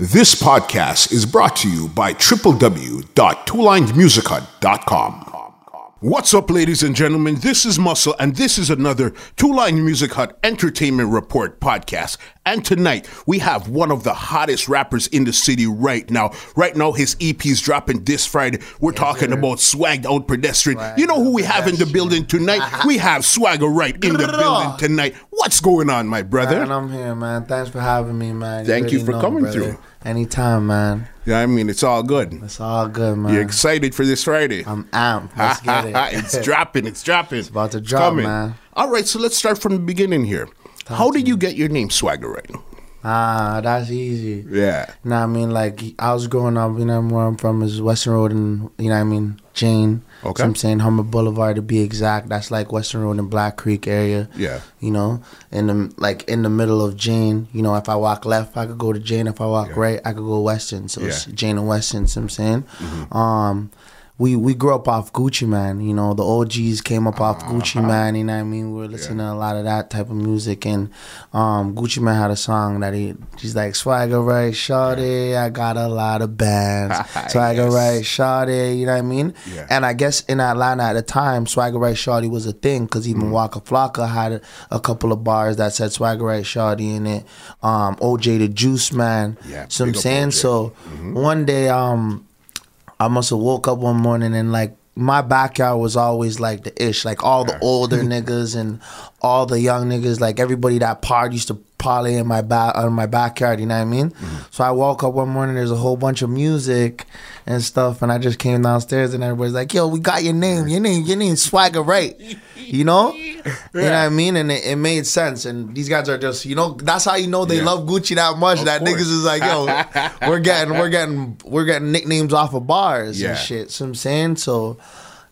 This podcast is brought to you by www.twolinedmusichut.com. What's up, ladies and gentlemen? This is Muscle, and this is another Two Line Music Hut Entertainment Report podcast. And tonight, we have one of the hottest rappers in the city right now. Right now, his EP is dropping this Friday. We're talking about Swagged Out Pedestrian. you know who we have in the building tonight? we have Swagger Right in the building tonight. What's going on, my brother? Man, I'm here, man. Thanks for having me, man. Thank you already for coming brother. through. Anytime, man. yeah, I mean, it's all good. It's all good, man. You excited for this Friday? I'm amped. Let's get it. it's dropping. It's dropping. It's about to drop, man. All right, so let's start from the beginning here. How did you get your name Swagger right? Ah, that's easy. Yeah. You know what I mean? Like, I was growing up, you know, where I'm from is Weston Road and, you know what I mean, Jane. Okay. So I'm saying Humber Boulevard to be exact. That's like Weston Road and Black Creek area. Yeah. You know, in the like in the middle of Jane. You know, if I walk left, I could go to Jane. If I walk right, I could go Weston. So it's Yeah. Mm-hmm. Jane and Weston. So I'm saying, um, we we grew up off Gucci Mane. You know, the OGs came up off Uh-huh. Gucci Mane. You know what I mean? We were listening to a lot of that type of music, and um, Gucci Mane had a song that he he's like Swagger right, Shawty, I got a lot of bands. Swagger Yes. right, Shawty. You know what I mean? Yeah. And I guess in Atlanta at the time, Swagger Right Shawty was a thing because Mm-hmm. even Waka Flocka had a, a couple of bars that said Swagger Right Shawty in it. Um, OJ da Juiceman. Yeah, So I'm saying OJ. so. One day, um, I must have woke up one morning and like my backyard was always like the ish, like all the older niggas and all the young niggas, like everybody that part used to parlay in my back on my backyard. You know what I mean? Mm-hmm. So I woke up one morning. There's a whole bunch of music and stuff, and I just came downstairs and everybody's like, "Yo, we got your name. Your name. Your name Swagger right." You know? You know what I mean? And it, it made sense. And these guys are just, you know, that's how you know they Yeah. love Gucci that much. Of that course. niggas is like, yo, we're getting, we're getting, we're getting nicknames off of bars Yeah. and shit. So I'm saying, so,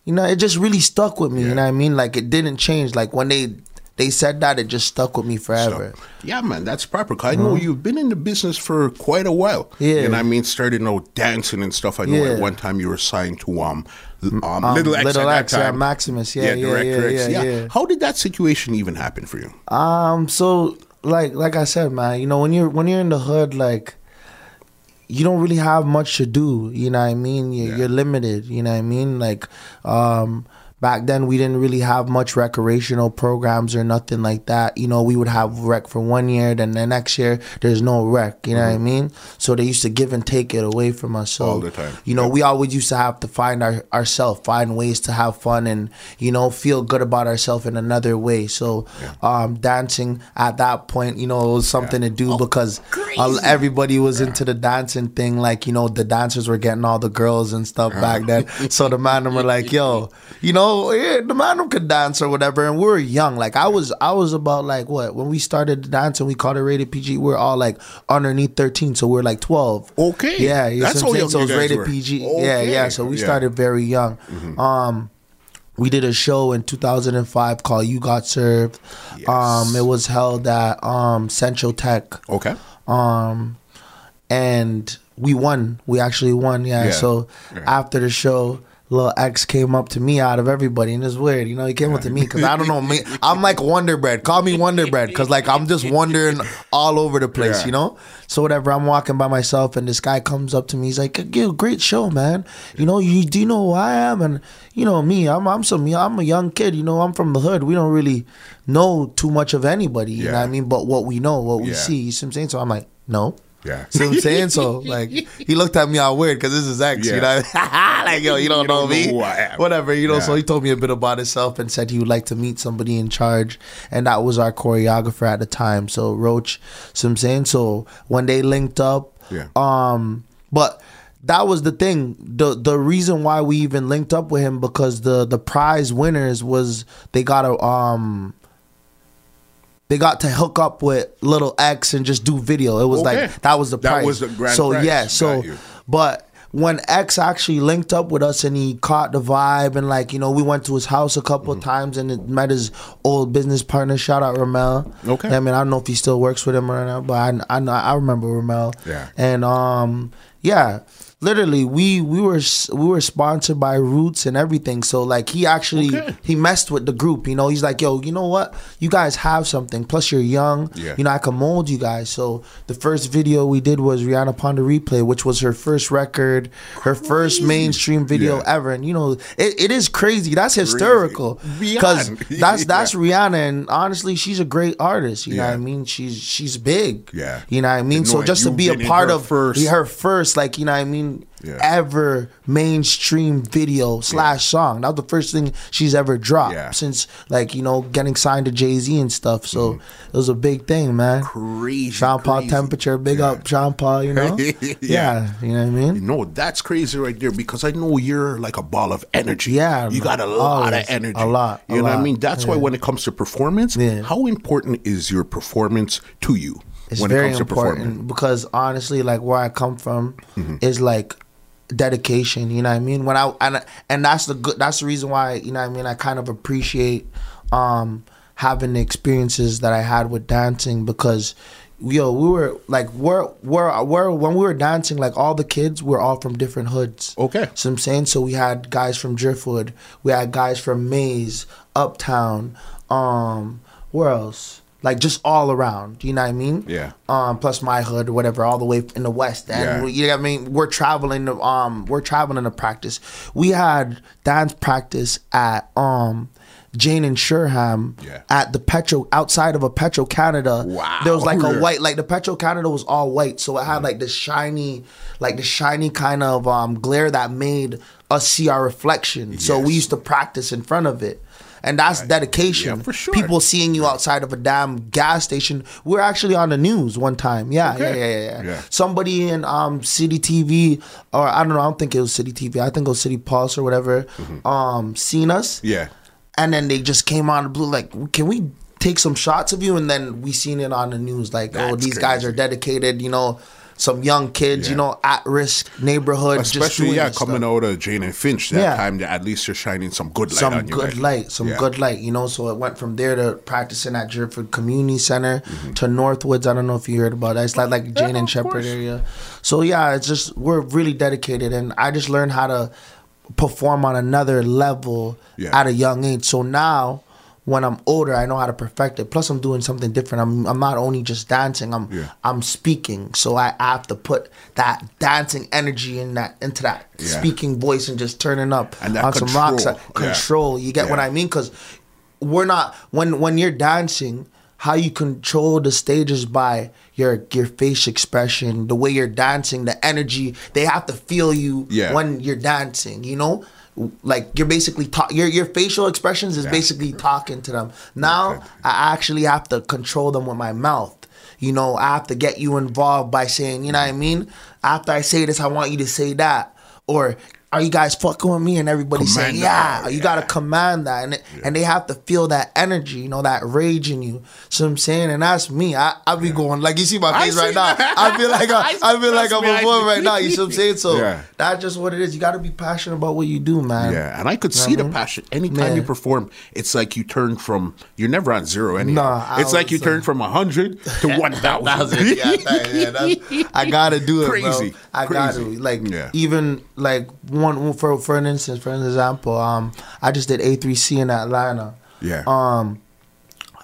you know, it just really stuck with me. You know what I mean? Like it didn't change. Like when they they said that, it just stuck with me forever. Yeah, man, that's proper. I know you've been in the business for quite a while. Yeah. And I mean, starting out dancing and stuff. I know Yeah. at one time you were signed to um, um, Um, Little X Little at X, yeah. Maximus, yeah, yeah, Director yeah, X. yeah, yeah. How did that situation even happen for you? Um, so like like I said, man, you know, when you're when you're in the hood, like you don't really have much to do. You know what I mean? You're, Yeah. you're limited. You know what I mean? Like, um, back then we didn't really have much recreational programs or nothing like that. You know, we would have rec for one year, then the next year there's no rec. You know what I mean? So they used to give and take it away from us. So Mm-hmm. All the time. You know, Yeah. we always used to have to find our ourselves, find ways to have fun and you know feel good about ourselves in another way. So, um, dancing at that point, you know, it was something to do because uh, everybody was into the dancing thing. Like you know, the dancers were getting all the girls and stuff back then. so the man them were like, "Yo, you know, yeah, the man could dance or whatever." And we were young. Like I was, I was about like what when we started dancing, we called it rated PG. We are all like underneath thirteen, so we are like twelve. Okay. Yeah, you That's what I'm saying? So you it's rated were. PG. Yeah, Okay. yeah. So we Yeah. Mm-hmm. started very young. Um, we did a show in 2005 called "You Got Served." Um, it was held at um Central Tech. Okay. Um, and we won. We actually won. Yeah. Yeah. So Yeah. after the show. Lil X came up to me out of everybody, and it's weird, you know. He came up to me because I don't know me. I'm like Wonder Bread. Call me Wonder Bread because like I'm just wandering all over the place, Yeah. you know. So whatever, I'm walking by myself, and this guy comes up to me. He's like, "Yo, great show, man. You know, you do you know who I am? And you know me. I'm I'm some I'm a young kid. You know, I'm from the hood. We don't really know too much of anybody. You know what I mean? But what we know, what we Yeah. see. You see what I'm saying? So I'm like, no. Yeah. See what I'm saying? So like he looked at me all weird because this is X, you know. like yo, you don't, You know don't me. know who I am. Whatever, you know. So he told me a bit about himself and said he would like to meet somebody in charge, and that was our choreographer at the time. So Roach, so I'm saying. So when they linked up, Yeah. um, but that was the thing. the The reason why we even linked up with him because the the prize winners was they got a um they got to hook up with little X and just do video. It was Okay. like that was the That prize. was the grand so prize. yeah, so but when X actually linked up with us and he caught the vibe and like you know we went to his house a couple Mm-hmm. of times and it met his old business partner. Shout out Ramel. Okay. I mean I don't know if he still works with him right now, but I I I remember Ramel. Yeah. And um yeah. Literally we we were we were sponsored by Roots and everything. So like he actually Okay. he messed with the group. You know, he's like, yo, you know what? You guys have something. Plus you're young. Yeah. You know, I can mold you guys. So the first video we did was Rihanna the Replay, which was her first record, her first mainstream video Yeah. ever. And you know, it, it is crazy. That's hysterical. Because that's that's Yeah. Rihanna and honestly she's a great artist. You know what I mean? She's she's big. Yeah. You know what I mean? And So just to be a part of first- her first, like, you know what I mean, Yeah. ever mainstream video slash song. That was the first thing she's ever dropped Yeah. Mm-hmm. since like, you know, getting signed to Jay Z and stuff. So it was a big thing, man. Crazy. Sean Paul crazy. Temperature, big Yeah. up Sean Paul, you know? Yeah. You know what I mean? You No, that's crazy right there because I know you're like a ball of energy. Yeah, You got a lot Always. of energy. A lot, a You know what I mean? That's why when it comes to performance, how important is your performance to you It's when very it comes to performing? important because honestly, like where I come from Mm-hmm. is like dedication. You know what I mean? When I and and that's the good. That's the reason why you know what I mean. I kind of appreciate um having the experiences that I had with dancing because. Yo, we were like we're we're we're when we were dancing, like all the kids were all from different hoods. Okay. So I'm saying, so we had guys from Driftwood, we had guys from Maze, Uptown, um, where else? Like just all around. You know what I mean? Yeah. Um, plus my hood whatever, all the way in the west. And Yeah. we- you know what I mean? We're traveling to um we're traveling to practice. We had dance practice at um Jane and Shoreham Yeah. at the Petro outside of a Petro Canada. Wow. There was like a white like the Petro Canada was all white, so it had like the shiny, like the shiny kind of um glare that made us see our reflection. So we used to practice in front of it. And that's dedication. Yeah, for sure. People seeing you outside of a damn gas station. We're actually on the news one time. Yeah, Okay. yeah, yeah, yeah, Yeah. Somebody in um City TV or I don't know, I don't think it was City TV. I think it was City Pulse or whatever. Um seen us Mm-hmm. Yeah. and then they just came on the blue like can we take some shots of you and then we seen it on the news like oh That's these guys are dedicated you know some young kids you know at risk neighborhood just Especially, doing yeah, coming stuff. out of Jane and Finch that Yeah. time, that at least you're shining some good light some on you. good guys. light some Yeah. good light you know so it went from there to practicing at Driftwood Community Center Mm-hmm. to Northwoods I don't know if you heard about that it's like like Jane and Sheppard course. area so yeah it's just we're really dedicated and I just learned how to perform on another level Yeah. at a young age so now when I'm older, I know how to perfect it. Plus, I'm doing something different. I'm I'm not only just dancing. I'm Yeah. I'm speaking. So I I, have to put that dancing energy in that into that Yeah. speaking voice and just turning up And that on some rocks. control. Yeah. control. You get what I mean? Because we're not when when you're dancing. How you control the stages by your your face expression, the way you're dancing, the energy. They have to feel you when you're dancing. You know, like you're basically talk. Your your facial expressions is Yeah. basically talking to them. Now I actually have to control them with my mouth. You know, I have to get you involved by saying, you know what I mean? After I say this, I want you to say that. Or are you guys fucking with me? And everybody's saying, Command yeah, that, you gotta command that. And and they have to feel that energy, you know, that rage in you. So I'm saying, and that's me. I, I be going, like you see my face see right now. I feel like I, I feel like I'm me, I a boy right now. You see what I'm saying? So Yeah. that's just what it is. You gotta be passionate about what you do, man. Yeah, and I could see the passion. Anytime Yeah. you perform, it's like you turn from you're never on zero anyhow. Nah, it's like you turn from hundred to one thousand. yeah, that- yeah, that's- I gotta do it, Crazy, bro. I gotta like Yeah. even like one for for an instance, for an example, um, I just did A3C in Atlanta. Yeah. Um,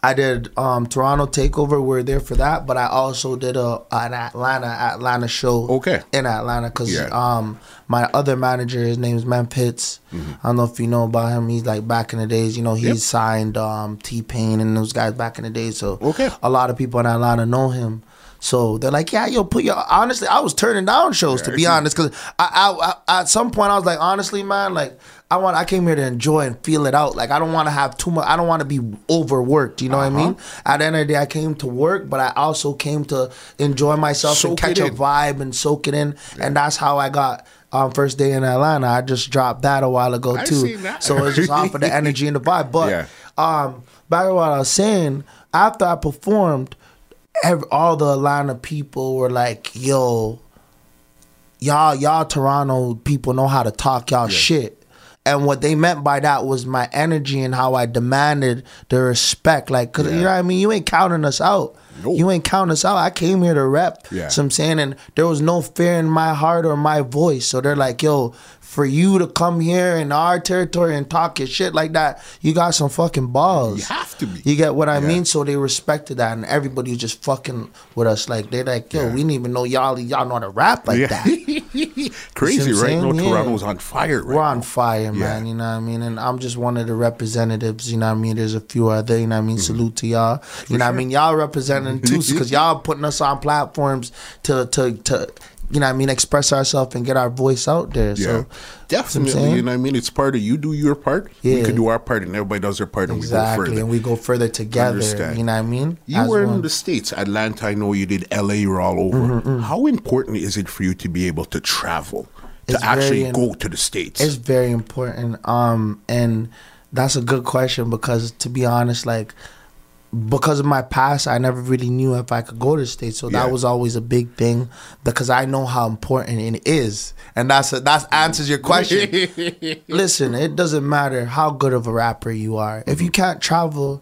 I did um Toronto Takeover. We are there for that, but I also did a an Atlanta Atlanta show. Okay. In Atlanta, because Yeah. um my other manager, his name's Man Pitts. I don't know if you know about him. He's like back in the days. You know, he Mm-hmm. Yep. signed um T Pain and those guys back in the day. So Okay. a lot of people in Atlanta know him. So they're like, yeah, yo, put your. Honestly, I was turning down shows to be honest, because I, I, I, at some point I was like, honestly, man, like I want, I came here to enjoy and feel it out. Like I don't want to have too much. I don't want to be overworked. You know what I mean? Uh-huh. At the end of the day, I came to work, but I also came to enjoy myself Soak and catch a vibe and soak it in, and that's how I got. Um, first day in Atlanta, I just dropped that a while ago I too. So it's just off of the energy and the vibe. But Yeah. um, back to what I was saying, after I performed, every, all the Atlanta people were like, "Yo, y'all, y'all Toronto people know how to talk y'all shit." And what they meant by that was my energy and how I demanded the respect. Like, cause you know what I mean? You ain't counting us out. Nope. You ain't counting us out. I came here to rep. Yeah. So I'm saying, and there was no fear in my heart or my voice. So they're like, yo, for you to come here in our territory and talk your shit like that, you got some fucking balls. You have to be. You get what I Yeah. mean? So they respected that, and everybody was just fucking with us. Like they're like, yo, Yeah. we didn't even know y'all y'all know how to rap like that. Crazy, You see what right? No, saying? Yeah. Toronto's on fire. Right We're on fire, man. Yeah. You know what I mean? And I'm just one of the representatives. You know what I mean? There's a few other. You know what I mean? Mm-hmm. Salute to y'all. You know what I mean? Y'all representing too, because y'all putting us on platforms to to to. You know what I mean? Express ourselves and get our voice out there. Yeah, So definitely. saying? You know what I mean? It's part of you do your part. We can do our part, and everybody does their part, and we go further. and we go further together. Understand. You know what I mean? You As were one. in the States, Atlanta. I know you did LA, you're all over. Mm-hmm, How important is it for you to be able to travel, to It's actually very go to the States? It's very important. Um, and that's a good question because to be honest, like because of my past, I never really knew if I could go to the states. So Yeah. that was always a big thing because I know how important it is, and that's a, that answers your question. Listen, it doesn't matter how good of a rapper you are if you mm-hmm. can't travel.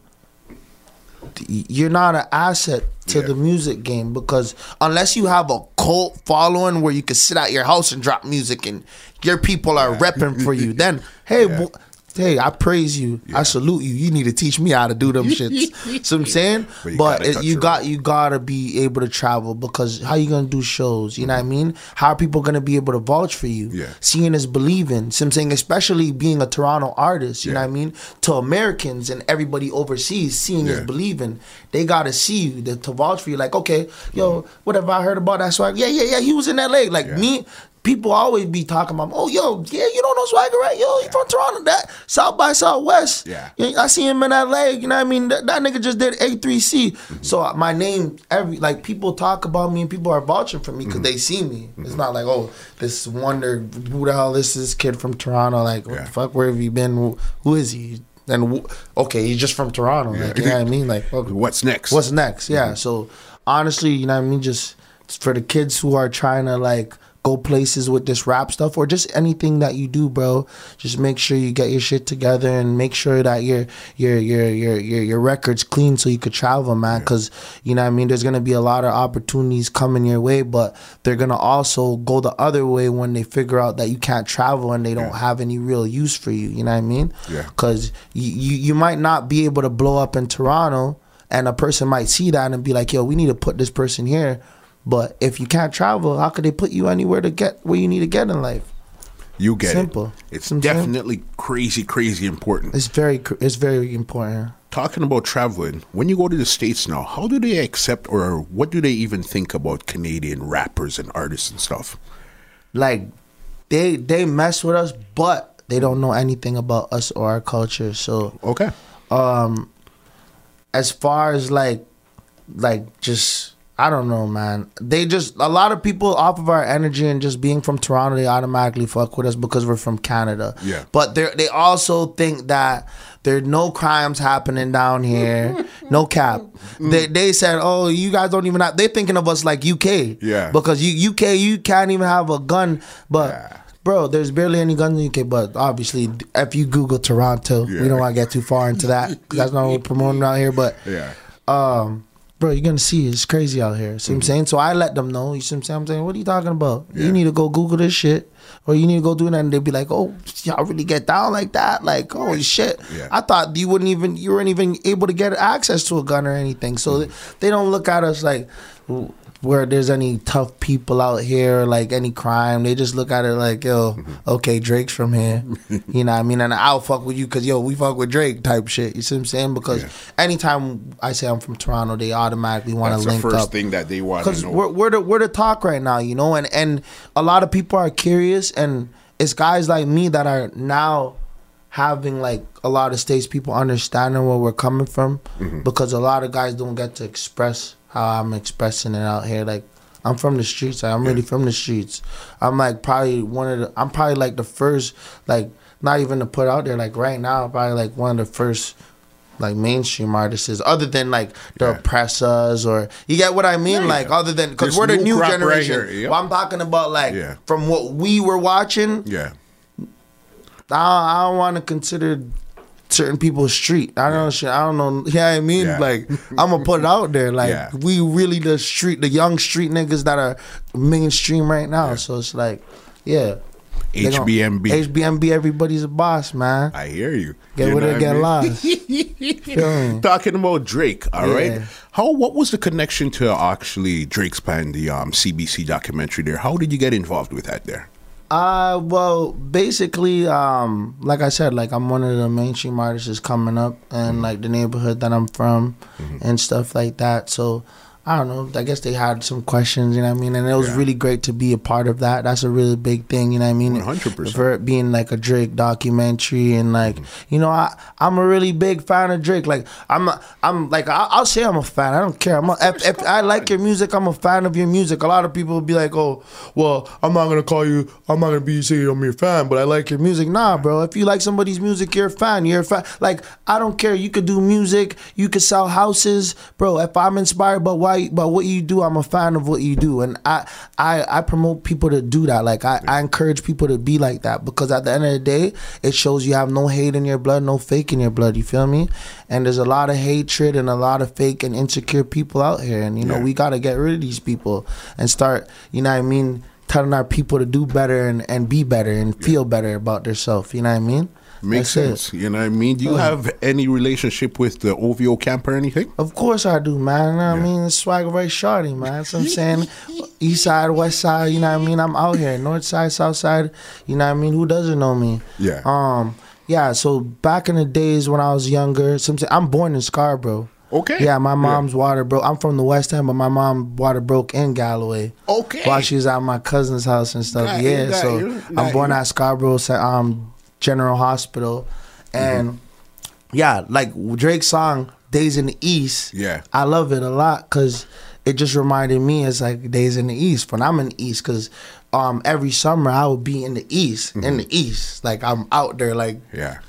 You're not an asset to Yeah. the music game because unless you have a cult following where you can sit at your house and drop music and your people are repping for you, then hey, Yeah. bo- hey, I praise you, I salute you. You need to teach me how to do them shits. so I'm saying, But you but, gotta it, you got you gotta be able to travel because how you gonna do shows? You know what I mm-hmm. mean? How are people gonna be able to vouch for you? Yeah. Seeing is believing. So I'm saying, especially being a Toronto artist, you know what I mean? To Americans and everybody overseas, seeing Yeah. is believing. They gotta see you to, to vouch for you. Like, okay, yo, mm-hmm. whatever I heard about that swag. Yeah, yeah, yeah. He was in LA. Like Yeah. me. People always be talking about, oh, yo, yeah, you don't know Swagger, right? Yo, he from Toronto, that South by Southwest. Yeah. I see him in LA. You know what I mean? That, that nigga just did A3C. Mm-hmm. So uh, my name, every like people talk about me and people are vouching for me because mm-hmm. they see me. It's mm-hmm. not like, oh, this wonder who the hell is this kid from Toronto? Like, what Yeah. the fuck? Where have you been? Who, who is he? And okay, he's just from Toronto. Like, you know what I mean? Like, okay, What's next? What's next? Yeah. So honestly, you know what I mean? Just for the kids who are trying to like go places with this rap stuff or just anything that you do, bro, just make sure you get your shit together and make sure that your your your your your, your record's clean so you could travel, man. Cause you know what I mean, there's gonna be a lot of opportunities coming your way, but they're gonna also go the other way when they figure out that you can't travel and they don't have any real use for you. You know what I mean? Yeah. Cause you, you you might not be able to blow up in Toronto and a person might see that and be like, "Yo, we need to put this person here." But if you can't travel, how could they put you anywhere to get where you need to get in life? you get simple. it. It's Something- definitely crazy, crazy important. It's very it's very important. Talking about traveling, when you go to the States now, how do they accept or what do they even think about Canadian rappers and artists and stuff? Like they they mess with us, but they don't know anything about us or our culture. So Okay. um as far as like like just I don't know, man. They just a lot of people off of our energy and just being from Toronto, they automatically fuck with us because we're from Canada. Yeah. But they they also think that there's no crimes happening down here, no cap. They they said, oh, you guys don't even have. They're thinking of us like UK. Yeah. Because you UK, you can't even have a gun, but. Yeah. Bro, there's barely any guns in the UK, but obviously, if you Google Toronto, Yeah. we don't want to get too far into that. that's not what we're promoting around here. But Yeah. um, bro, you're gonna see it's crazy out here. See what I'm mm-hmm. saying? So I let them know. You see what I'm saying? I'm saying, what are you talking about? Yeah. You need to go Google this shit, or you need to go do that, and they'd be like, oh, y'all really get down like that? Like, holy shit! Yeah. I thought you wouldn't even you weren't even able to get access to a gun or anything. So they, they don't look at us like. Where there's any tough people out here, like any crime, they just look at it like, yo, okay, Drake's from here. You know what I mean? And I'll fuck with you because, yo, we fuck with Drake type shit. You see what I'm saying? Because Yeah. anytime I say I'm from Toronto, they automatically want to That's to the first up. thing that they want to Because know. we're, we're, the, we're the talk right now, you know? And, and a lot of people are curious, and it's guys like me that are now having like a lot of states people understanding where we're coming from Mm-hmm. because a lot of guys don't get to express how I'm expressing it out here. Like I'm from the streets. Like, I'm really from the streets. I'm like probably one of the. I'm probably like the first. Like not even to put out there. Like right now, probably like one of the first. Like mainstream artists, other than like the Yeah. oppressors, or you get what I mean. Yeah, like yeah. other than because we're the new new crop right generation. yep. Well, I'm talking about like from what we were watching. yeah. I, I don't want to consider certain people's street. I don't know shit. I don't know. Yeah, I mean, Yeah. like I'm gonna put it out there. Like Yeah. we really the street, the young street niggas that are mainstream right now. So it's like, yeah. HBMB. HBMB, everybody's a boss, man. I hear you. Get You with know it, get I mean? lost. Talking about Drake, all right. Yeah. How what was the connection to actually Drake's band, the um, CBC documentary there? How did you get involved with that there? Uh, well, basically, um, like I said, like I'm one of the mainstream artists coming up, and like the neighborhood that I'm from, and stuff like that. So, I don't know. I guess they had some questions, you know what I mean, and it was Yeah. really great to be a part of that. That's a really big thing, you know what I mean. 100%. For it being like a Drake documentary, and like you know, I I'm a really big fan of Drake. Like I'm a, I'm like I, I'll say I'm a fan. I don't care. I'm a, if, if I like your music, I'm a fan of your music. A lot of people will be like, oh, well, I'm not gonna call you. I'm not gonna be saying I'm your fan, but I like your music. Nah, bro. If you like somebody's music, you're a fan. You're a fan. Like I don't care. You could do music. You could sell houses, bro. If I'm inspired by why by what you do, I'm a fan of what you do, and I I I promote people to do that. Like I, I encourage people to be like that because at the end of the day, it shows you have no hate in your blood, no fake in your blood. You feel me? And there's a lot of hatred and a lot of fake and insecure people out here, and you know Yeah. we gotta get rid of these people and start. You know what I mean? Telling our people to do better and, and be better and feel better about themselves. You know what I mean? Makes That's it. sense. You know what I mean? Do you have any relationship with the OVO camp or anything? Of course I do, man. You know what I mean? Swagger Ray Shorty, man. That's what I'm saying. East side, west side, you know what I mean? I'm out here. North side, south side, you know what I mean? Who doesn't know me? Yeah. Um, yeah, so back in the days when I was younger, I'm born in Scarborough. Okay. Yeah, my mom's water broke. I'm from the West End, but my mom water broke in Galloway. Okay. While she was at my cousin's house and stuff. You, yeah, so I'm born at Scarborough um, General Hospital, and yeah, like Drake's song "Days in the East." Yeah. I love it a lot because it just reminded me it's like days in the East when I'm in the East because um, every summer I would be in the East in the East like I'm out there like Yeah.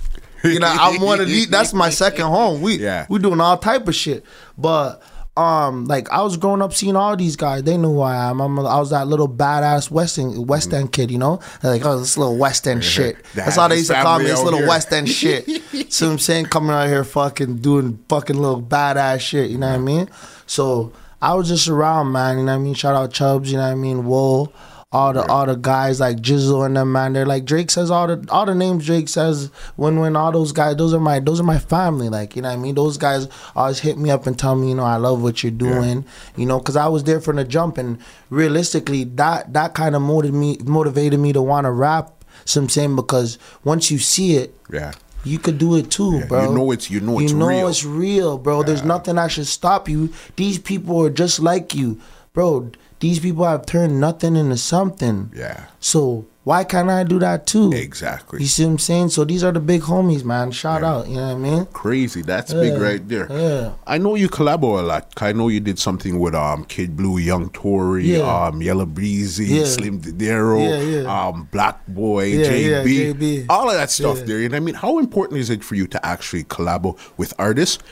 you know, I'm one of these. That's my second home. We Yeah. we doing all type of shit. But um, like I was growing up seeing all these guys. They knew who I am. I'm I was that little badass West End West End kid. You know, They're like oh this little West End shit. That's all they used to call me. This little here. West End shit. so I'm saying coming out here fucking doing fucking little badass shit. You know what I mean? So I was just around, man. You know what I mean? Shout out Chubbs. You know what I mean? Wool. All the all the guys like Jizzle and them man, they're like Drake says all the all the names Drake says when when all those guys those are my those are my family like you know what I mean those guys always hit me up and tell me you know I love what you're doing you know because I was there from the jump and realistically that that kind of motivated me motivated me to want to rap some saying because once you see it Yeah. you could do it too, Yeah, bro. you know it's- you know you it's know real. it's real, bro. There's nothing that should stop you. These people are just like you, bro. These people have turned nothing into something. Yeah. So why can't I do that too? Exactly. You see what I'm saying? So these are the big homies, man. Shout out. You know what I mean? Crazy. That's big right there. yeah. I know you collabo a lot. I know you did something with um Kid Blue, Young Tory, Yeah. um Yella Beezy, Yeah. Slim Didero, Yeah, yeah. um BlocBoy, Yeah, yeah, JB, JB. all of that stuff Yeah. there. You know what I mean? How important is it for you to actually collabo with artists,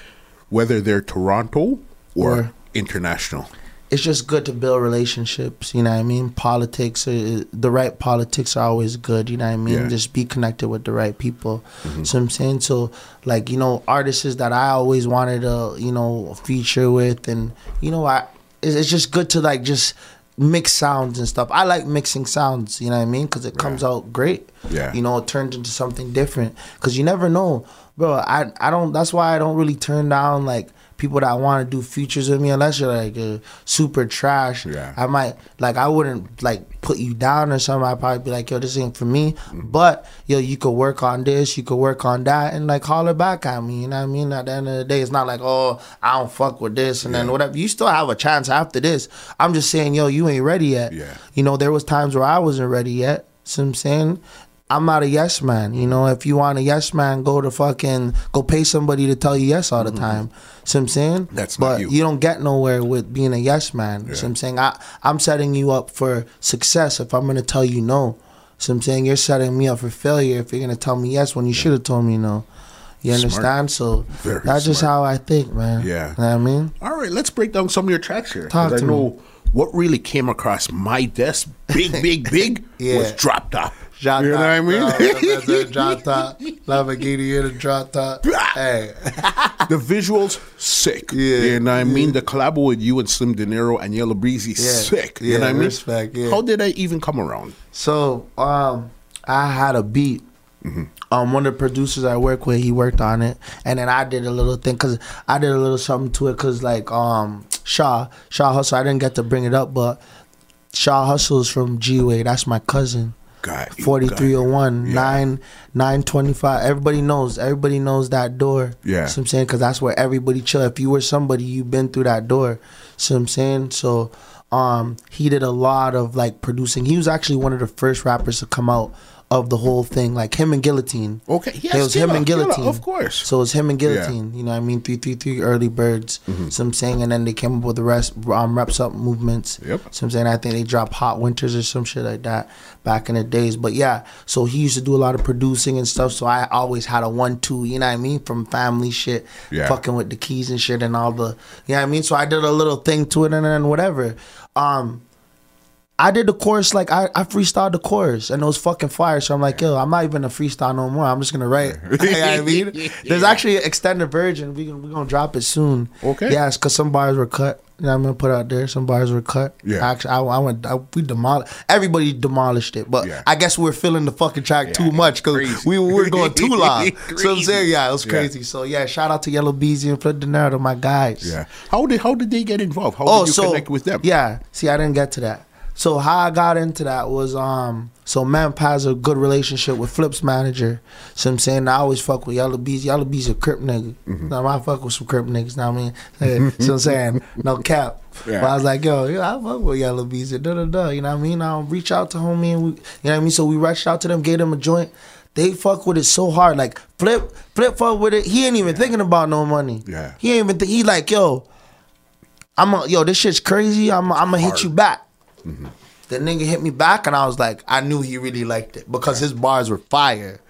whether they're Toronto or Or- international? It's just good to build relationships. You know what I mean? Politics, uh, the right politics are always good. You know what I mean? Yeah. Just be connected with the right people. So I'm saying, so like you know, artists that I always wanted to you know feature with, and you know, I it's, it's just good to like just mix sounds and stuff. I like mixing sounds. You know what I mean? Because it comes out great. Yeah. You know, it turns into something different. Because you never know, bro. I I don't. That's why I don't really turn down like people that want to do features with me unless you're like a super trash. Yeah. I might like I wouldn't like put you down or something. I'd probably be like, yo, this ain't for me. Mm-hmm. But yo, you could work on this, you could work on that, and like holler back at me. You know what I mean? At the end of the day, it's not like, oh, I don't fuck with this and then whatever. You still have a chance after this. I'm just saying, yo, you ain't ready yet. Yeah. You know, there was times where I wasn't ready yet. What I'm saying? I'm not a yes man. You know, if you want a yes man, go to fucking go pay somebody to tell you yes all the time. See what I'm saying? Mm-hmm. That's not but you. don't get nowhere with being a yes man. See what I'm saying? I, I'm setting you up for success if I'm gonna tell you no. See what I'm saying? You're setting me up for failure if you're gonna tell me yes when you should have told me no. You Smart. understand? So Very that's just how I think, man. Yeah. You know what I mean? All right, let's break down some of your tracks here. Talk I to know what really came across my desk, big, big, big, was Yeah. drop top. Drop You know top. what I mean? No, that's a drop top. Lamborghini in a drop top. Hey. the visuals sick. Yeah, you know what I mean. The collab with you and Slim Dinero and Yella Beezy Yeah, sick. You yeah, know what I mean. respect, yeah. How did I even come around? So, um, I had a beat. Um, one of the producers I work with, he worked on it, and then I did a little thing because I did a little something to it because like um Shaw Shaw Hustle, I didn't get to bring it up, but Shaw Hustle is from G Way. That's my cousin. Got you, Forty three oh one Yeah. nine nine twenty five. Everybody knows. Everybody knows that door. Yeah. What I'm saying because that's where everybody chill. If you were somebody, you've been through that door. What I'm saying? So, um, he did a lot of like producing. He was actually one of the first rappers to come out of the whole thing, like him and Guillotine. Okay, yes, it was him and Guillotine, of course. So it was him and Guillotine. You know, what I mean, three three three early birds. So I'm saying, and then they came up with the rest, um, reps up movements. Yep. So I'm saying, I think they dropped Hot Winters or some shit like that back in the days. But yeah, so he used to do a lot of producing and stuff. So I always had a one two. You know what I mean? From family shit, Yeah. fucking with the keys and shit and all the. You know what I mean? So I did a little thing to it and then whatever. Um. I did the chorus like I, I freestyled the chorus and it was fucking fire. So I'm like, yo, I'm not even a freestyle no more. I'm just gonna write. you know what I mean? There's actually an extended version. We we gonna drop it soon. Okay. Yeah, it's cause some bars were cut. You know I'm gonna put out there. Some bars were cut. Yeah. Actually, I, I went. I, we demolished. Everybody demolished it, but Yeah. I guess we are feeling the fucking track too much because we were going too loud. so I'm saying, yeah, it was Yeah. crazy. So yeah, shout out to Yella Beezy and Flipp Dinero, my guys. Yeah. How did how did they get involved? How Oh, did you so connect with them? yeah. See, I didn't get to that. So how I got into that was um. So Mamp has a good relationship with Flipp's manager. So I'm saying I always fuck with Yellow Bees. Yellow Bees a crip nigga. Mm-hmm. Now I fuck with some crip niggas. You know what I mean? so I'm saying no cap. Yeah. But I was like, yo, yo, I fuck with Yellow Bees. Da da da. You know what I mean? I'll reach out to homie and we, you know what I mean. So we rushed out to them, gave them a joint. They fuck with it so hard. Like Flipp, Flipp fuck with it. He ain't even thinking about no money. Yeah. He ain't even. Th- he like, yo, I'm a, yo, this shit's crazy. I'm I'm gonna hit you back. The nigga hit me back, and I was like, I knew he really liked it because his bars were fire.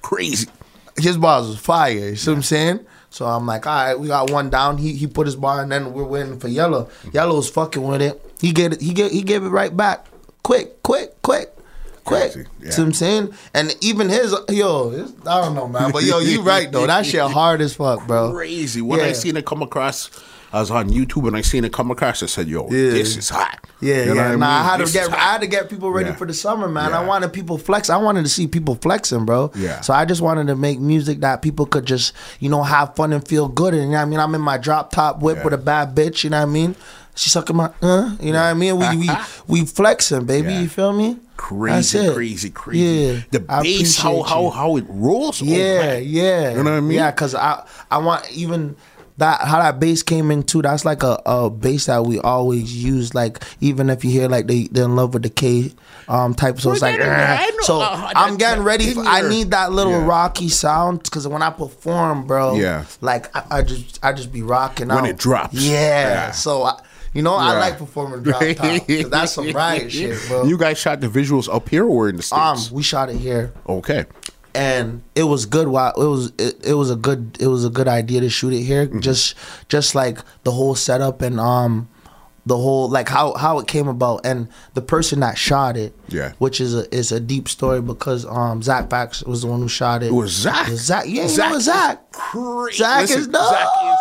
Crazy. His bars was fire. You see what I'm saying? So I'm like, all right, we got one down. He he put his bar, and then we're waiting for Yellow. Mm-hmm. Yellow's fucking with it. He get it. He get he gave it right back. Quick, quick, quick. Quick, yeah. see what I'm saying? And even his, yo, his, I don't know, man, but yo, you right though. That shit hard as fuck, bro. Crazy. When I seen it come across, I was on YouTube and I seen it come across. I said, "Yo, Yeah. this is hot." Yeah, You know yeah. what Nah, I had to get. I had to get people ready Yeah. for the summer, man. I wanted people flex. I wanted to see people flexing, bro. Yeah. So I just wanted to make music that people could just, you know, have fun and feel good. And you know what I mean, I'm in my drop top whip Yeah. with a bad bitch. You know what I mean? She sucking my, uh, you know what I mean? We we we flexing, baby. Yeah. You feel me? Crazy, crazy, crazy. Yeah. The I bass, how how you. how it rolls. Oh, Yeah, yeah. You know what I mean? Yeah, cause I I want even that how that bass came in too. That's like a, a bass that we always use. Like even if you hear like they they're in love with the K um type, so it's like yeah, yeah, I know. so Uh, I'm getting ready. For, I need that little Yeah. rocky sound because when I perform, bro, Yeah. like I, I just I just be rocking When out. it drops. yeah. Yeah. So I, you know I like performing drop top 'cause that's some riot shit, bro. You guys shot the visuals up here or in the um, states? we shot it here okay. And it was good while it was it, it was a good it was a good idea to shoot it here Mm-hmm. just just like the whole setup and um the whole like how how it came about and the person that shot it Yeah. which is a is a deep story because um Zach Fax was the one who shot it It was Zach. It was Zach yeah Zach it was is Zach Crazy. Zach is dope. Zach is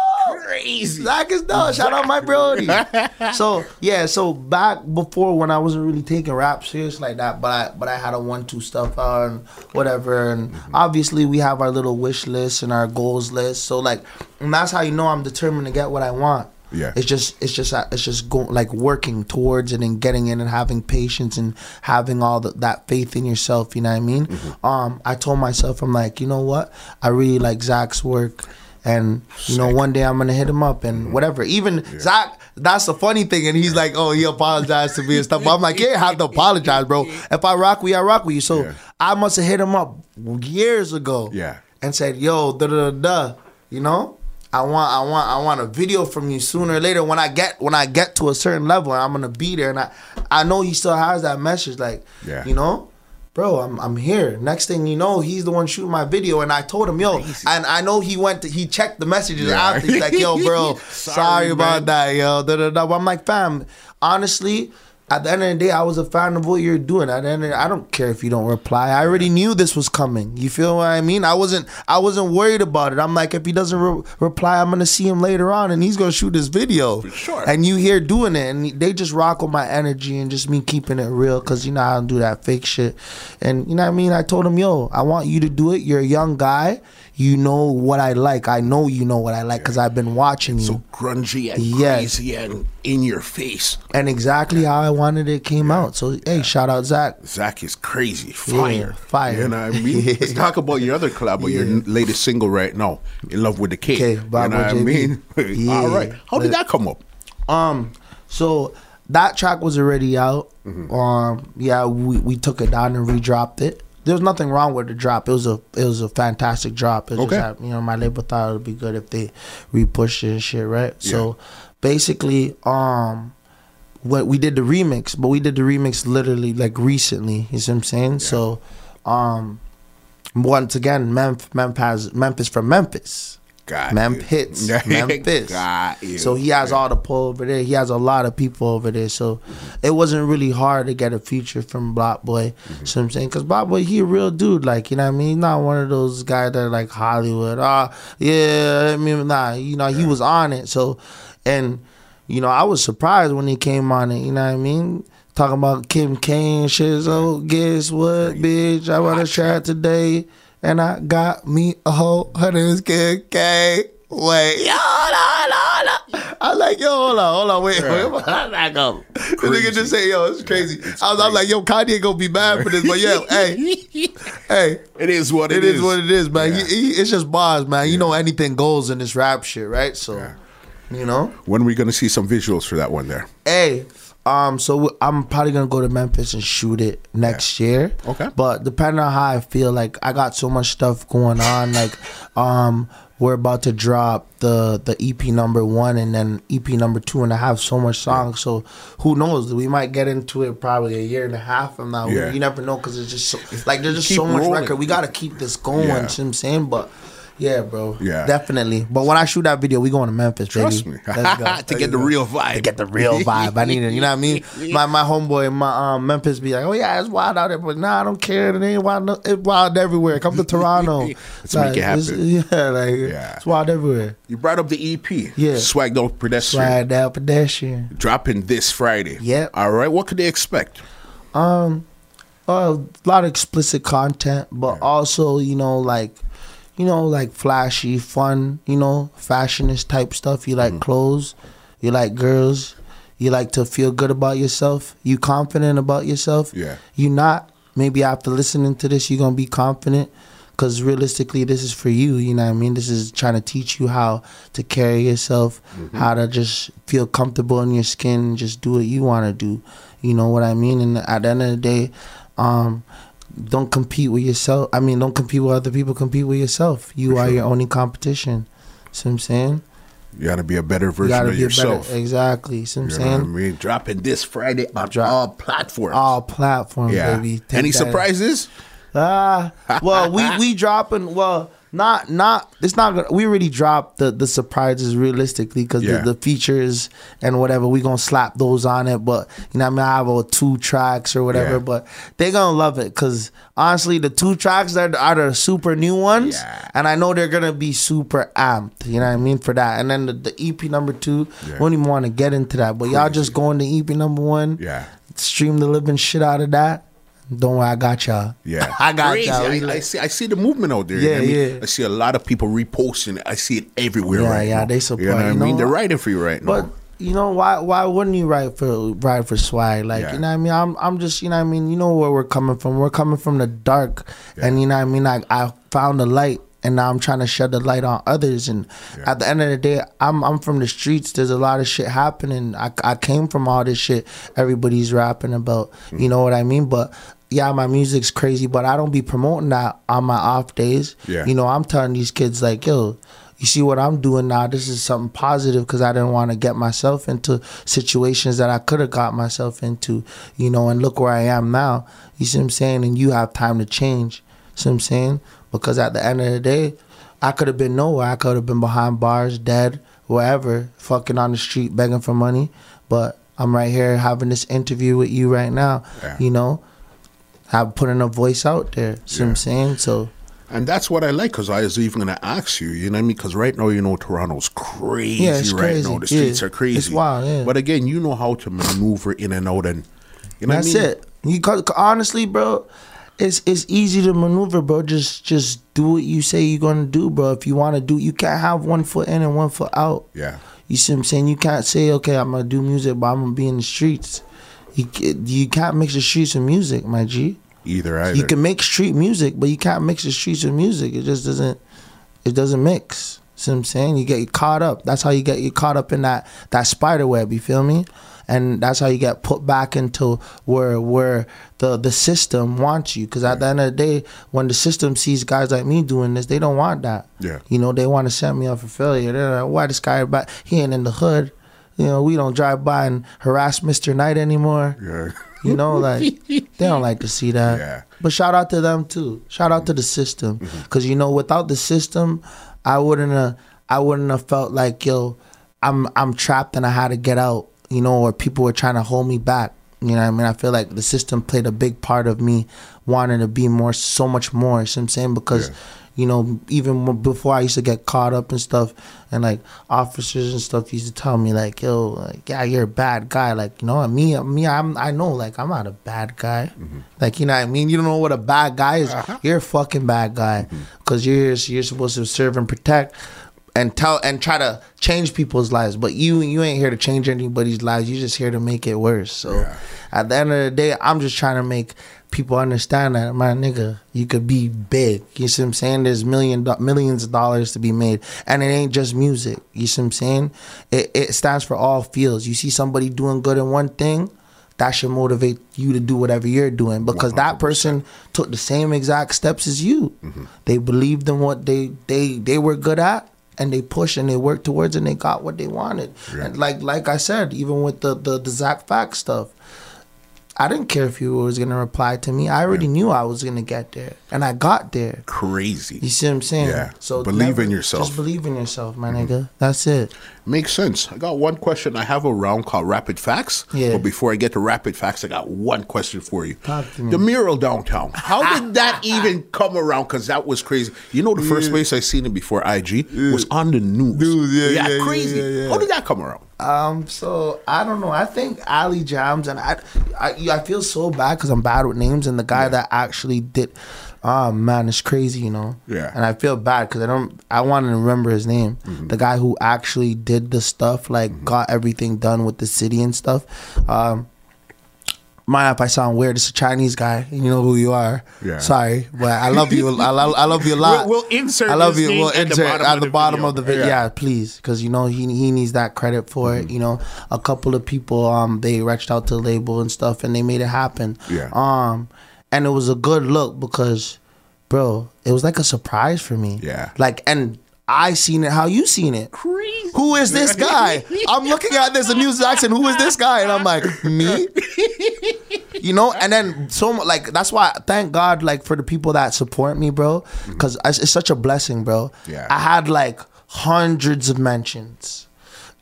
crazy. Zach is done. Shout out my brody. so yeah, so back before when I wasn't really taking rap serious like that, but I but I had a one two stuff out and whatever, and Mm-hmm. obviously we have our little wish list and our goals list. So like, and that's how you know I'm determined to get what I want. Yeah. it's just it's just it's just going like working towards it and getting in and having patience and having all the, that faith in yourself. You know what I mean? Mm-hmm. Um, I told myself I'm like, you know what? I really like Zach's work. And you know, one day I'm gonna hit him up and mm-hmm. whatever. Even Zach, that's the funny thing. And he's like, "Oh, he apologized to me and stuff." But I'm like, yeah have to apologize, bro. If I rock with you, I rock with you." So Yeah. I must have hit him up years ago. Yeah. And said, "Yo, da da da," you know. I want, I want, I want a video from you sooner or later. When I get, when I get to a certain level, I'm gonna be there. And I, I know he still has that message, like, Yeah. you know, bro, I'm, I'm here. Next thing you know, he's the one shooting my video, and I told him, yo, and I know he went, to, he checked the messages Yeah. after. He's like, yo, bro, sorry, Sorry, about that, yo. Da, da, da. But I'm like, fam, honestly, at the end of the day, I was a fan of what you're doing. At the end, the, I don't care if you don't reply. I already knew this was coming. You feel what I mean? I wasn't, I wasn't worried about it. I'm like, if he doesn't re- reply, I'm gonna see him later on, and he's gonna shoot this video. sure. And you here doing it, and they just rock with my energy and just me keeping it real, cause you know I don't do that fake shit. And you know what I mean? I told him, yo, I want you to do it. You're a young guy. You know what I like. I know you know what I like, cause I've been watching you. So grungy and Yes. crazy and in your face. and exactly how I wanted it came out. So hey, shout out Zach. Zach is crazy, fire, fire. You know what I mean? Let's talk about your other collab, or your latest single right now, "In Love with the K." K, you know what I mean? Yeah. All right, how did that come up? Um, so that track was already out. Mm-hmm. Um, yeah, we, we took it down and redropped it. There was nothing wrong with the drop. It was a it was a fantastic drop. It Okay. just you know my label thought it would be good if they repushed it and shit, right? Yeah. So basically, um, what we did the remix, but we did the remix literally like recently. You see what I'm saying? Yeah. So, um, once again, Memphis, Memphis, Memphis from Memphis. Got Memphis, you. Memphis. Got you. So he has all the pull over there. He has a lot of people over there. So it wasn't really hard to get a feature from BlocBoy. Mm-hmm. So I'm saying, cause BlocBoy, he a real dude. Like you know what I mean. He's not one of those guys that are like Hollywood. Ah, yeah. I mean, nah. You know, he was on it. So, and you know, I was surprised when he came on it. You know what I mean. Talking about Kim K and shit. So guess what, bitch? I want to chat today, and I got me a whole name is Kim K. Wait, yo, hold on, hold on. I was like, yo, hold on, hold on, wait, wait, wait, back up. The nigga just say, yo, it's crazy. I was, I'm like, yo, Kanye gonna be mad for this, but yeah, hey, hey, it is what it is, what it is, man. Yeah. He, he, it's just bars, man. You know, anything goes in this rap shit, right? So, Yeah. you know, When are we gonna see some visuals for that one there? hey, um, so I'm probably gonna go to Memphis and shoot it next year. Okay. But depending on how I feel, like I got so much stuff going on, like um. We're about to drop the the EP number one and then EP number two, and I have so much songs. So who knows? We might get into it probably a year and a half from now. Yeah. You never know because it's just so, like there's just Keep so much rolling. record. We gotta keep this going. Yeah. You know what I'm saying? But yeah, bro. Yeah. definitely. But when I shoot that video, we going to Memphis, Trust baby. me. Let's go. to Let's get the go real vibe. to get the real vibe. I need it. You know what I mean? My my homeboy, in my um, Memphis, be like, oh yeah, it's wild out there, but nah, I don't care. It ain't wild. no- It's wild everywhere. Come to Toronto. Let's make it happen. Yeah, like Yeah. it's wild everywhere. You brought up the EP. Yeah. Swagged out pedestrian. Slide down pedestrian. Dropping this Friday. Yep. All right. What could they expect? Um, a lot of explicit content, but also you know like, you know like flashy, fun, you know fashionist type stuff. You Mm-hmm. like clothes, you like girls, you like to feel good about yourself. You confident about yourself. Yeah. You not. Maybe after listening to this, you're gonna be confident. Cause realistically, this is for you. You know what I mean. This is trying to teach you how to carry yourself, Mm-hmm. how to just feel comfortable in your skin, just do what you want to do. You know what I mean? And at the end of the day, um, don't compete with yourself. I mean, don't compete with other people. Compete with yourself. You For are sure. your only competition. See what I'm saying? You gotta be a better You version gotta of be yourself. better. Exactly. See what I'm You know what I saying? mean? Dropping this Friday on Drop- all platforms. All platforms, yeah. baby. Take Any surprises? Ah, well, we we dropping. Well, not not. It's not gonna. We already dropped the the surprises realistically because Yeah. the, the features and whatever we gonna slap those on it. But you know, what I mean, I have a two tracks or whatever. Yeah. But they gonna love it because honestly, the two tracks are are the super new ones, Yeah. and I know they're gonna be super amped. You know what I mean for that. And then the, the EP number two, we don't even want to get into that. But y'all Crazy. just go into EP number one, Yeah. stream the living shit out of that. Don't worry, I got y'all. Yeah, I got Crazy. y'all. I, I see. I see the movement out there. you know Yeah, I mean? yeah. I see a lot of people reposting. it. I see it everywhere Yeah, right yeah, now. they support, You know what I mean? know? They're writing for you right But now. But you know why? Why wouldn't you write for write for swag? Like Yeah. you know what I mean? I'm I'm just you know what I mean. You know where we're coming from. We're coming from the dark, and you know what I mean. I I found the light, and now I'm trying to shed the light on others. And at the end of the day, I'm I'm from the streets. There's a lot of shit happening. I I came from all this shit. Everybody's rapping about. You mm-hmm. know what I mean? But yeah, my music's crazy, but I don't be promoting that on my off days. Yeah. You know, I'm telling these kids like, yo, you see what I'm doing now? This is something positive because I didn't want to get myself into situations that I could have got myself into, you know, and look where I am now. You see what I'm saying? And you have time to change. See what I'm saying? Because at the end of the day, I could have been nowhere. I could have been behind bars, dead, wherever, fucking on the street, begging for money. But I'm right here having this interview with you right now. Yeah. You know, have putting a voice out there. See what I'm saying? So And that's what I like because I was even going to ask you, you know what I mean? Because right now, you know, Toronto's crazy Yeah, it's right crazy. now. The streets Yeah. are crazy. It's wild, yeah. But again, you know how to maneuver in and out and, you know that's what I mean? it. You cause, honestly, bro, it's it's easy to maneuver, bro. Just just do what you say you're gonna do, bro. If you want to do, you can't have one foot in and one foot out. Yeah. You see what I'm saying? You can't say, okay, I'm gonna do music, but I'm gonna be in the streets. You you can't mix the streets with music, my G. Either, either. You can make street music, but you can't mix the streets with music. It just doesn't. It doesn't mix. See what I'm saying? You get caught up. That's how you get you caught up in that that spider web. You feel me? And that's how you get put back into where where the the system wants you. Because at the end of the day, when the system sees guys like me doing this, they don't want that. Yeah. You know, they want to set me up for failure. They're like, why this guy back? He ain't in the hood. You know, we don't drive by and harass Mr. Knight anymore. Yeah. You know, like they don't like to see that. Yeah. But shout out to them too. Shout out to the system, mm-hmm. because you know, without the system, I wouldn't have. I wouldn't have felt like yo, I'm I'm trapped and I had to get out. You know, or people were trying to hold me back. You know I mean? I feel like the system played a big part of me wanting to be more, so much more. You see what I'm saying? Because, Yeah. You know, even before I used to get caught up and stuff, and like officers and stuff used to tell me like, "Yo, like, yeah, you're a bad guy." Like, you know, me, me, I'm, I know, like, I'm not a bad guy. Mm-hmm. Like, you know what I mean? You don't know what a bad guy is. Uh-huh. You're a fucking bad guy mm-hmm. because you're you're supposed to serve and protect and tell and try to change people's lives. But you you ain't here to change anybody's lives. You're just here to make it worse. So Yeah. at the end of the day, I'm just trying to make people understand that my nigga, you could be big. You see what I'm saying? There's million millions of dollars to be made, and it ain't just music. You see what I'm saying? It it stands for all fields. You see somebody doing good in one thing. That should motivate you to do whatever you're doing because that person took the same exact steps as you. They believed in what they they they were good at, and they pushed and they worked towards and they got what they wanted. Yeah. And like like I said, even with the the, the Zach Fact stuff, I didn't care if you was gonna reply to me. I already knew I was gonna get there, and I got there. Crazy. You see what I'm saying? Yeah. So Believe in yourself. Just believe in yourself, my mm-hmm. nigga. That's it. Makes sense. I got one question. I have a round called Rapid Facts. Yeah. But before I get to Rapid Facts, I got one question for you. Talk to me. The mural downtown. How did that even come around? Because that was crazy. You know, the first place I seen it before IG was on the news. News, yeah, yeah, yeah, crazy. yeah, yeah. How did that come around? Um, so I don't know. I think Ali Jams and I, I, I feel so bad because I'm bad with names, and the guy that actually did, oh man, it's crazy, you know. Yeah. And I feel bad because I don't. I want to remember his name. The guy who actually did the stuff, like got everything done with the city and stuff. Um. Mind if I sound weird? It's a Chinese guy. You know who you are. Yeah. Sorry, but I love you. I love, I love you a lot. We'll- we'll insert I love his you. name We'll at the insert bottom at the bottom of the video. Yeah. Yeah, please, because you know he he needs that credit for Mm-hmm. it. You know, a couple of people um they reached out to the label and stuff, and they made it happen. Yeah. Um, and it was a good look because, bro, it was like a surprise for me. Yeah. Like, and I seen it how you seen it. Crazy. Who is this guy? I'm looking at this and News Jackson. Who is this guy? And I'm like, me. You know, and then so like that's why thank God like for the people that support me, bro, mm-hmm. because it's, it's such a blessing, bro. Yeah. I had like hundreds of mentions.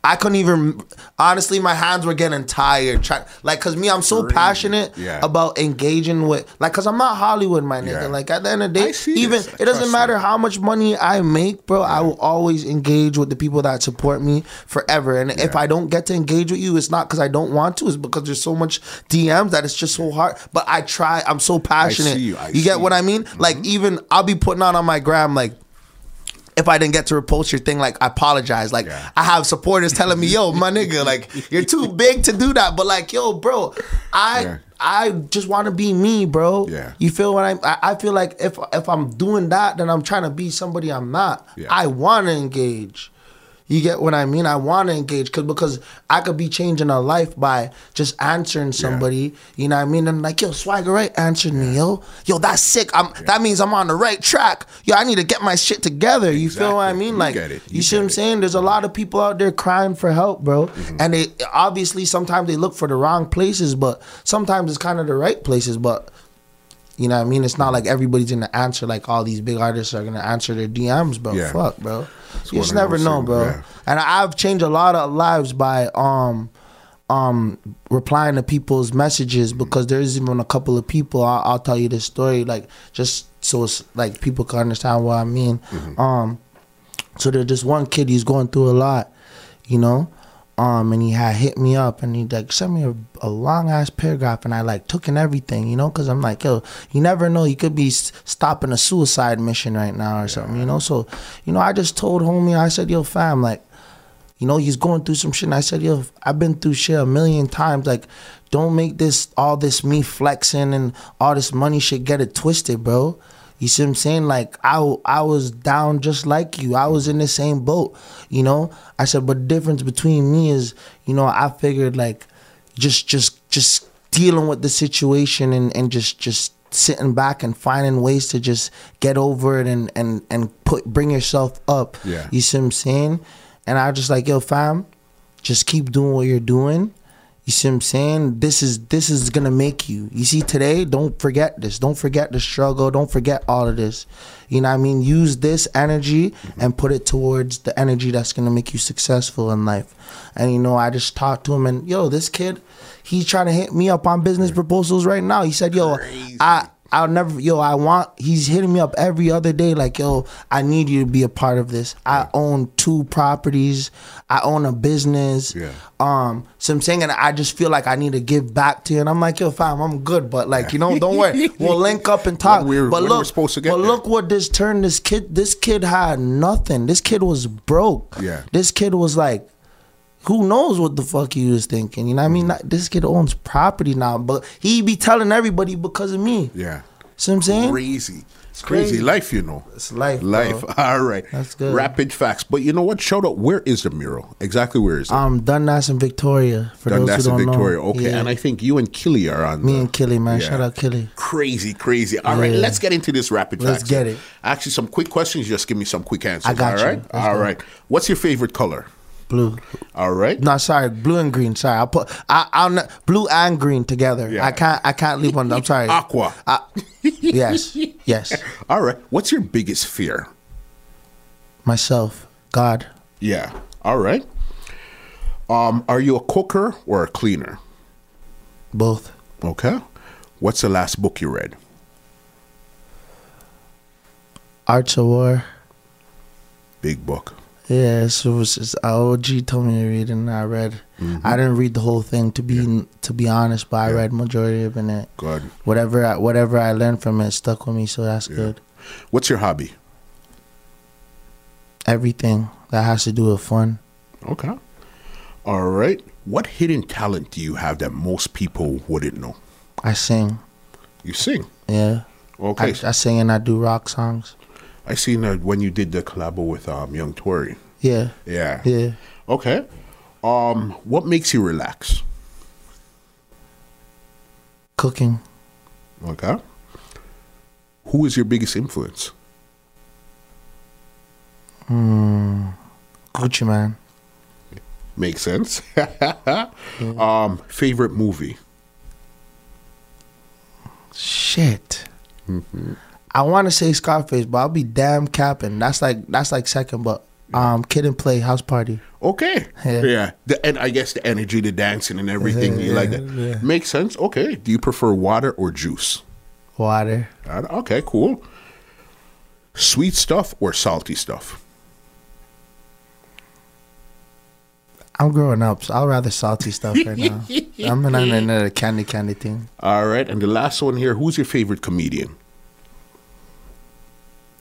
I couldn't even honestly. My hands were getting tired. Trying like, cause me, I'm so passionate Yeah. about engaging with like, cause I'm not Hollywood, my nigga. Yeah. Like at the end of the day, even it doesn't matter me. how much money I make, bro. I will always engage with the people that support me forever. And if I don't get to engage with you, it's not because I don't want to. It's because there's so much DMs that it's just so hard. But I try. I'm so passionate. see you. I get see what. I mean? Like mm-hmm. even I'll be putting out on my gram like. If I didn't get to repost your thing, like I apologize. Like Yeah. I have supporters telling me, "Yo, my nigga, like you're too big to do that." But like, yo, bro, I Yeah. I just want to be me, bro. Yeah. You feel what I'm? I, I feel like if if I'm doing that, then I'm trying to be somebody I'm not. Yeah. I want to engage. You get what I mean? I want to engage cause, because I could be changing a life by just answering somebody. You know what I mean? And like, yo, Swagger Rite answered me, yo. Yo, that's sick. I'm, That means I'm on the right track. Yo, I need to get my shit together. You feel what I mean? You Like, you, You see what I'm it. saying? There's a lot of people out there crying for help, bro. Mm-hmm. And they obviously sometimes they look for the wrong places, but sometimes it's kind of the right places. But you know what I mean? It's not like everybody's gonna answer like all these big artists are gonna answer their DMs, bro. Yeah. Fuck, bro. you just never know, bro. yeah. And I've changed a lot of lives by um um replying to people's messages because there's even a couple of people I'll, I'll tell you this story like just so it's like people can understand what I mean. Um, so there's this one kid he's going through a lot, you know, um, and he had hit me up and he like sent me a, a long ass paragraph and I like took in everything, you know, because I'm like, yo, you never know, you could be s- stopping a suicide mission right now or something, you know. So, you know, I just told homie, I said, yo, fam, like you know, he's going through some shit. And I said, yo, I've been through shit a million times. Like, don't make this all this me flexing and all this money shit get it twisted, bro. You see what I'm saying? Like, I, I was down just like you. I was in the same boat, you know? I said, but the difference between me is, you know, I figured like just just just dealing with the situation and, and just just sitting back and finding ways to just get over it and and and put bring yourself up. Yeah. You see what I'm saying? And I was just like, yo, fam, just keep doing what you're doing. You see what I'm saying? This is this is gonna make you. You see today, don't forget this. Don't forget the struggle. Don't forget all of this. You know what I mean? Use this energy and put it towards the energy that's gonna make you successful in life. And you know, I just talked to him and yo, this kid, he's trying to hit me up on business proposals right now. He said, yo, Crazy. I I'll never, yo, I want, he's hitting me up every other day, like, yo, I need you to be a part of this. I own two properties, I own a business. Yeah. Um, so I'm saying, and I just feel like I need to give back to you. And I'm like, yo, fam, I'm good, but like, you know, don't worry, we'll link up and talk. We're- but look, supposed to get but there. look what this turned. This kid, this kid had nothing. This kid was broke. Yeah. This kid was like, who knows what the fuck he was thinking? You know what I mean? Not- This kid owns property now, but he be telling everybody because of me. Yeah. See what I'm saying? Crazy. It's crazy. crazy. life, you know. It's life, bro. Life. All right. That's good. Rapid facts. But you know what? Shout out. Where is the mural? Exactly where is it? Um, Dundas and Victoria. For Dundas those who and don't Victoria. know. Okay. Yeah. And I think you and Killy are on. me the- and Killy, man. Yeah. Shout out Killy. Crazy, crazy. All right, Yeah. let's get into this rapid Let's facts. get it. Actually, some quick questions. Just give me some quick answers. I got all you. right? Let's All right. What's your favorite color? Blue. All right. No, sorry, blue and green. Sorry, I put I I'll not, blue and green together. Yeah. I can't I can't leave one. I'm sorry. Aqua. I- yes, yes. All right. What's your biggest fear? Myself, God, Yeah. All right. Um, are you a cooker or a cleaner? both. Okay. What's the last book you read? Arts of War. Big book. Yeah, so it was just, OG told me to read it and I read. Mm-hmm. I didn't read the whole thing to be to be honest, but I read majority of it. Good. Whatever I, whatever I learned from it stuck with me, so that's good. What's your hobby? Everything that has to do with fun. Okay. All right. What hidden talent do you have that most people wouldn't know? I sing. You sing. Yeah. Okay. I, I sing and I do rock songs. I seen that when you did the collabo with um, Young Tory. Yeah. Yeah. Yeah. Okay. Um, what makes you relax? Cooking. Okay. Who is your biggest influence? Gucci Mane. Makes sense. um, favorite movie? Shit. Mm-hmm. I want to say Scarface, but I'll be damn capping. That's like that's like second, but um, Kid and Play House Party. Okay. Yeah. Yeah. The, and I guess the energy, the dancing, and everything. Yeah, you like yeah, that. yeah. Makes sense. Okay. Do you prefer water or juice? Water. Okay. Cool. Sweet stuff or salty stuff? I'm growing up, so I'll rather salty stuff right now. I'm in another candy candy thing. All right. And the last one here. Who's your favorite comedian?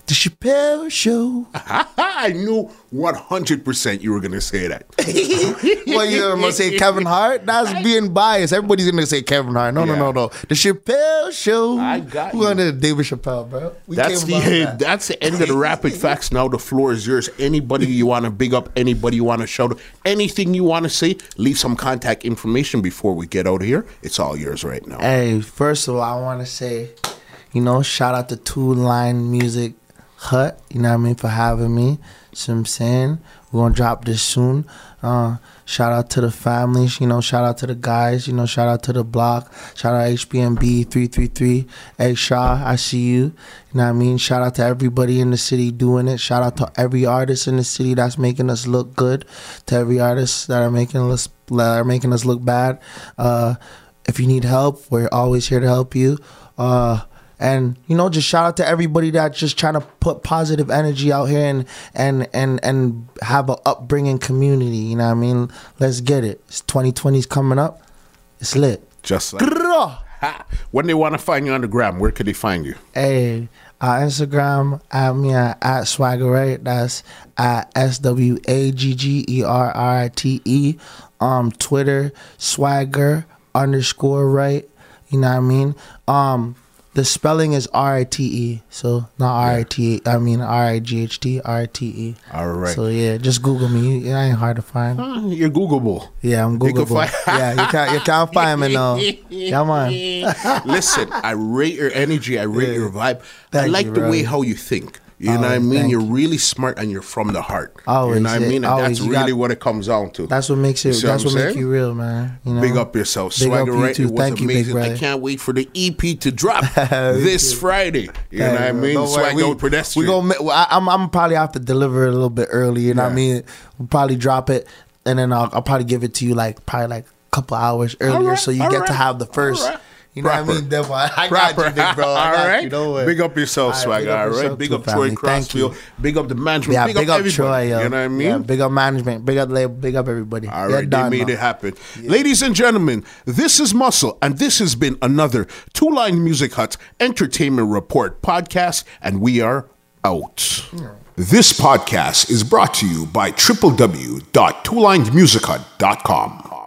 The Chappelle Show. I knew 100% you were going to say that. well, you're gonna say, Kevin Hart? That's being biased. Everybody's gonna say Kevin Hart. No, Yeah. no, no, no. The Chappelle Show. I got Who you. wanted David Chappelle, bro? We That's came the that. that's the end of the rapid facts. Now the floor is yours. Anybody you want to big up, anybody you want to shout, out, anything you want to say, leave some contact information before we get out of here. It's all yours right now. Hey, first of all, I want to say, you know, shout out to Two Line Music Hut. You know what I mean for having me. So I'm saying we're gonna drop this soon. Uh, shout out to the families, you know. Shout out to the guys, you know. Shout out to the block. Shout out HBMB three three three. Hey Shaw, I see you. You know what I mean. Shout out to everybody in the city doing it. Shout out to every artist in the city that's making us look good. To every artist that are making us that are making us look bad. Uh, if you need help, we're always here to help you. Uh, and you know, just shout out to everybody that's just trying to put positive energy out here and and and and have a upbringing community. You know what I mean? Let's get it. It's 2020's coming up. It's lit. Just like when they want to find you on the gram, where could they find you? Hey, uh, Instagram at me at, at Swagger Rite. That's at S W A G G E R R I T E. Um, Twitter Swagger underscore Rite. You know what I mean? Um, the spelling is R I T E, so not R I T. I mean R I G H T R I T E. All right. So yeah, just Google me. It ain't hard to find. Uh, you're Googleable. Yeah, I'm You Googleable. find- yeah, you can't you can't find me now. Come on. Listen, I rate your energy. I rate your vibe. I like you, the way how you think. You know what I mean? You're really smart and you're from the heart. you Always, know what I yeah, mean? And that's really got- what it comes down to. That's what makes it. That's what what makes you real, man. You know? Big up yourself. Big up you Right. too. It was Thank you, big amazing. I can't wait for the EP to drop this Friday. You know what I mean? Don't worry, Swag we, pedestrian. We gonna. I, I'm. I'm probably have to deliver it a little bit early. You know what I mean? We'll probably drop it, and then I'll, I'll probably give it to you like probably like a couple hours earlier, right, so you get to have the first. right. You know what I mean? Devil, I Proper. got you, big bro. I all got right. you. Don't worry. Big up yourself, All Swagger. big up All right. Big up Troy. Crossfield. Big up the management. Yeah, big, big, up, up, everybody. Troy. Yo. You know what I mean? Yeah, big up management. Big up label. Big up everybody. All Yeah, right, they done, made man. it happen. Ladies and gentlemen, this is Muscle, and this has been another Two Line Music Hut Entertainment Report podcast, and we are out. This podcast is brought to you by www.twolinemusichut.com.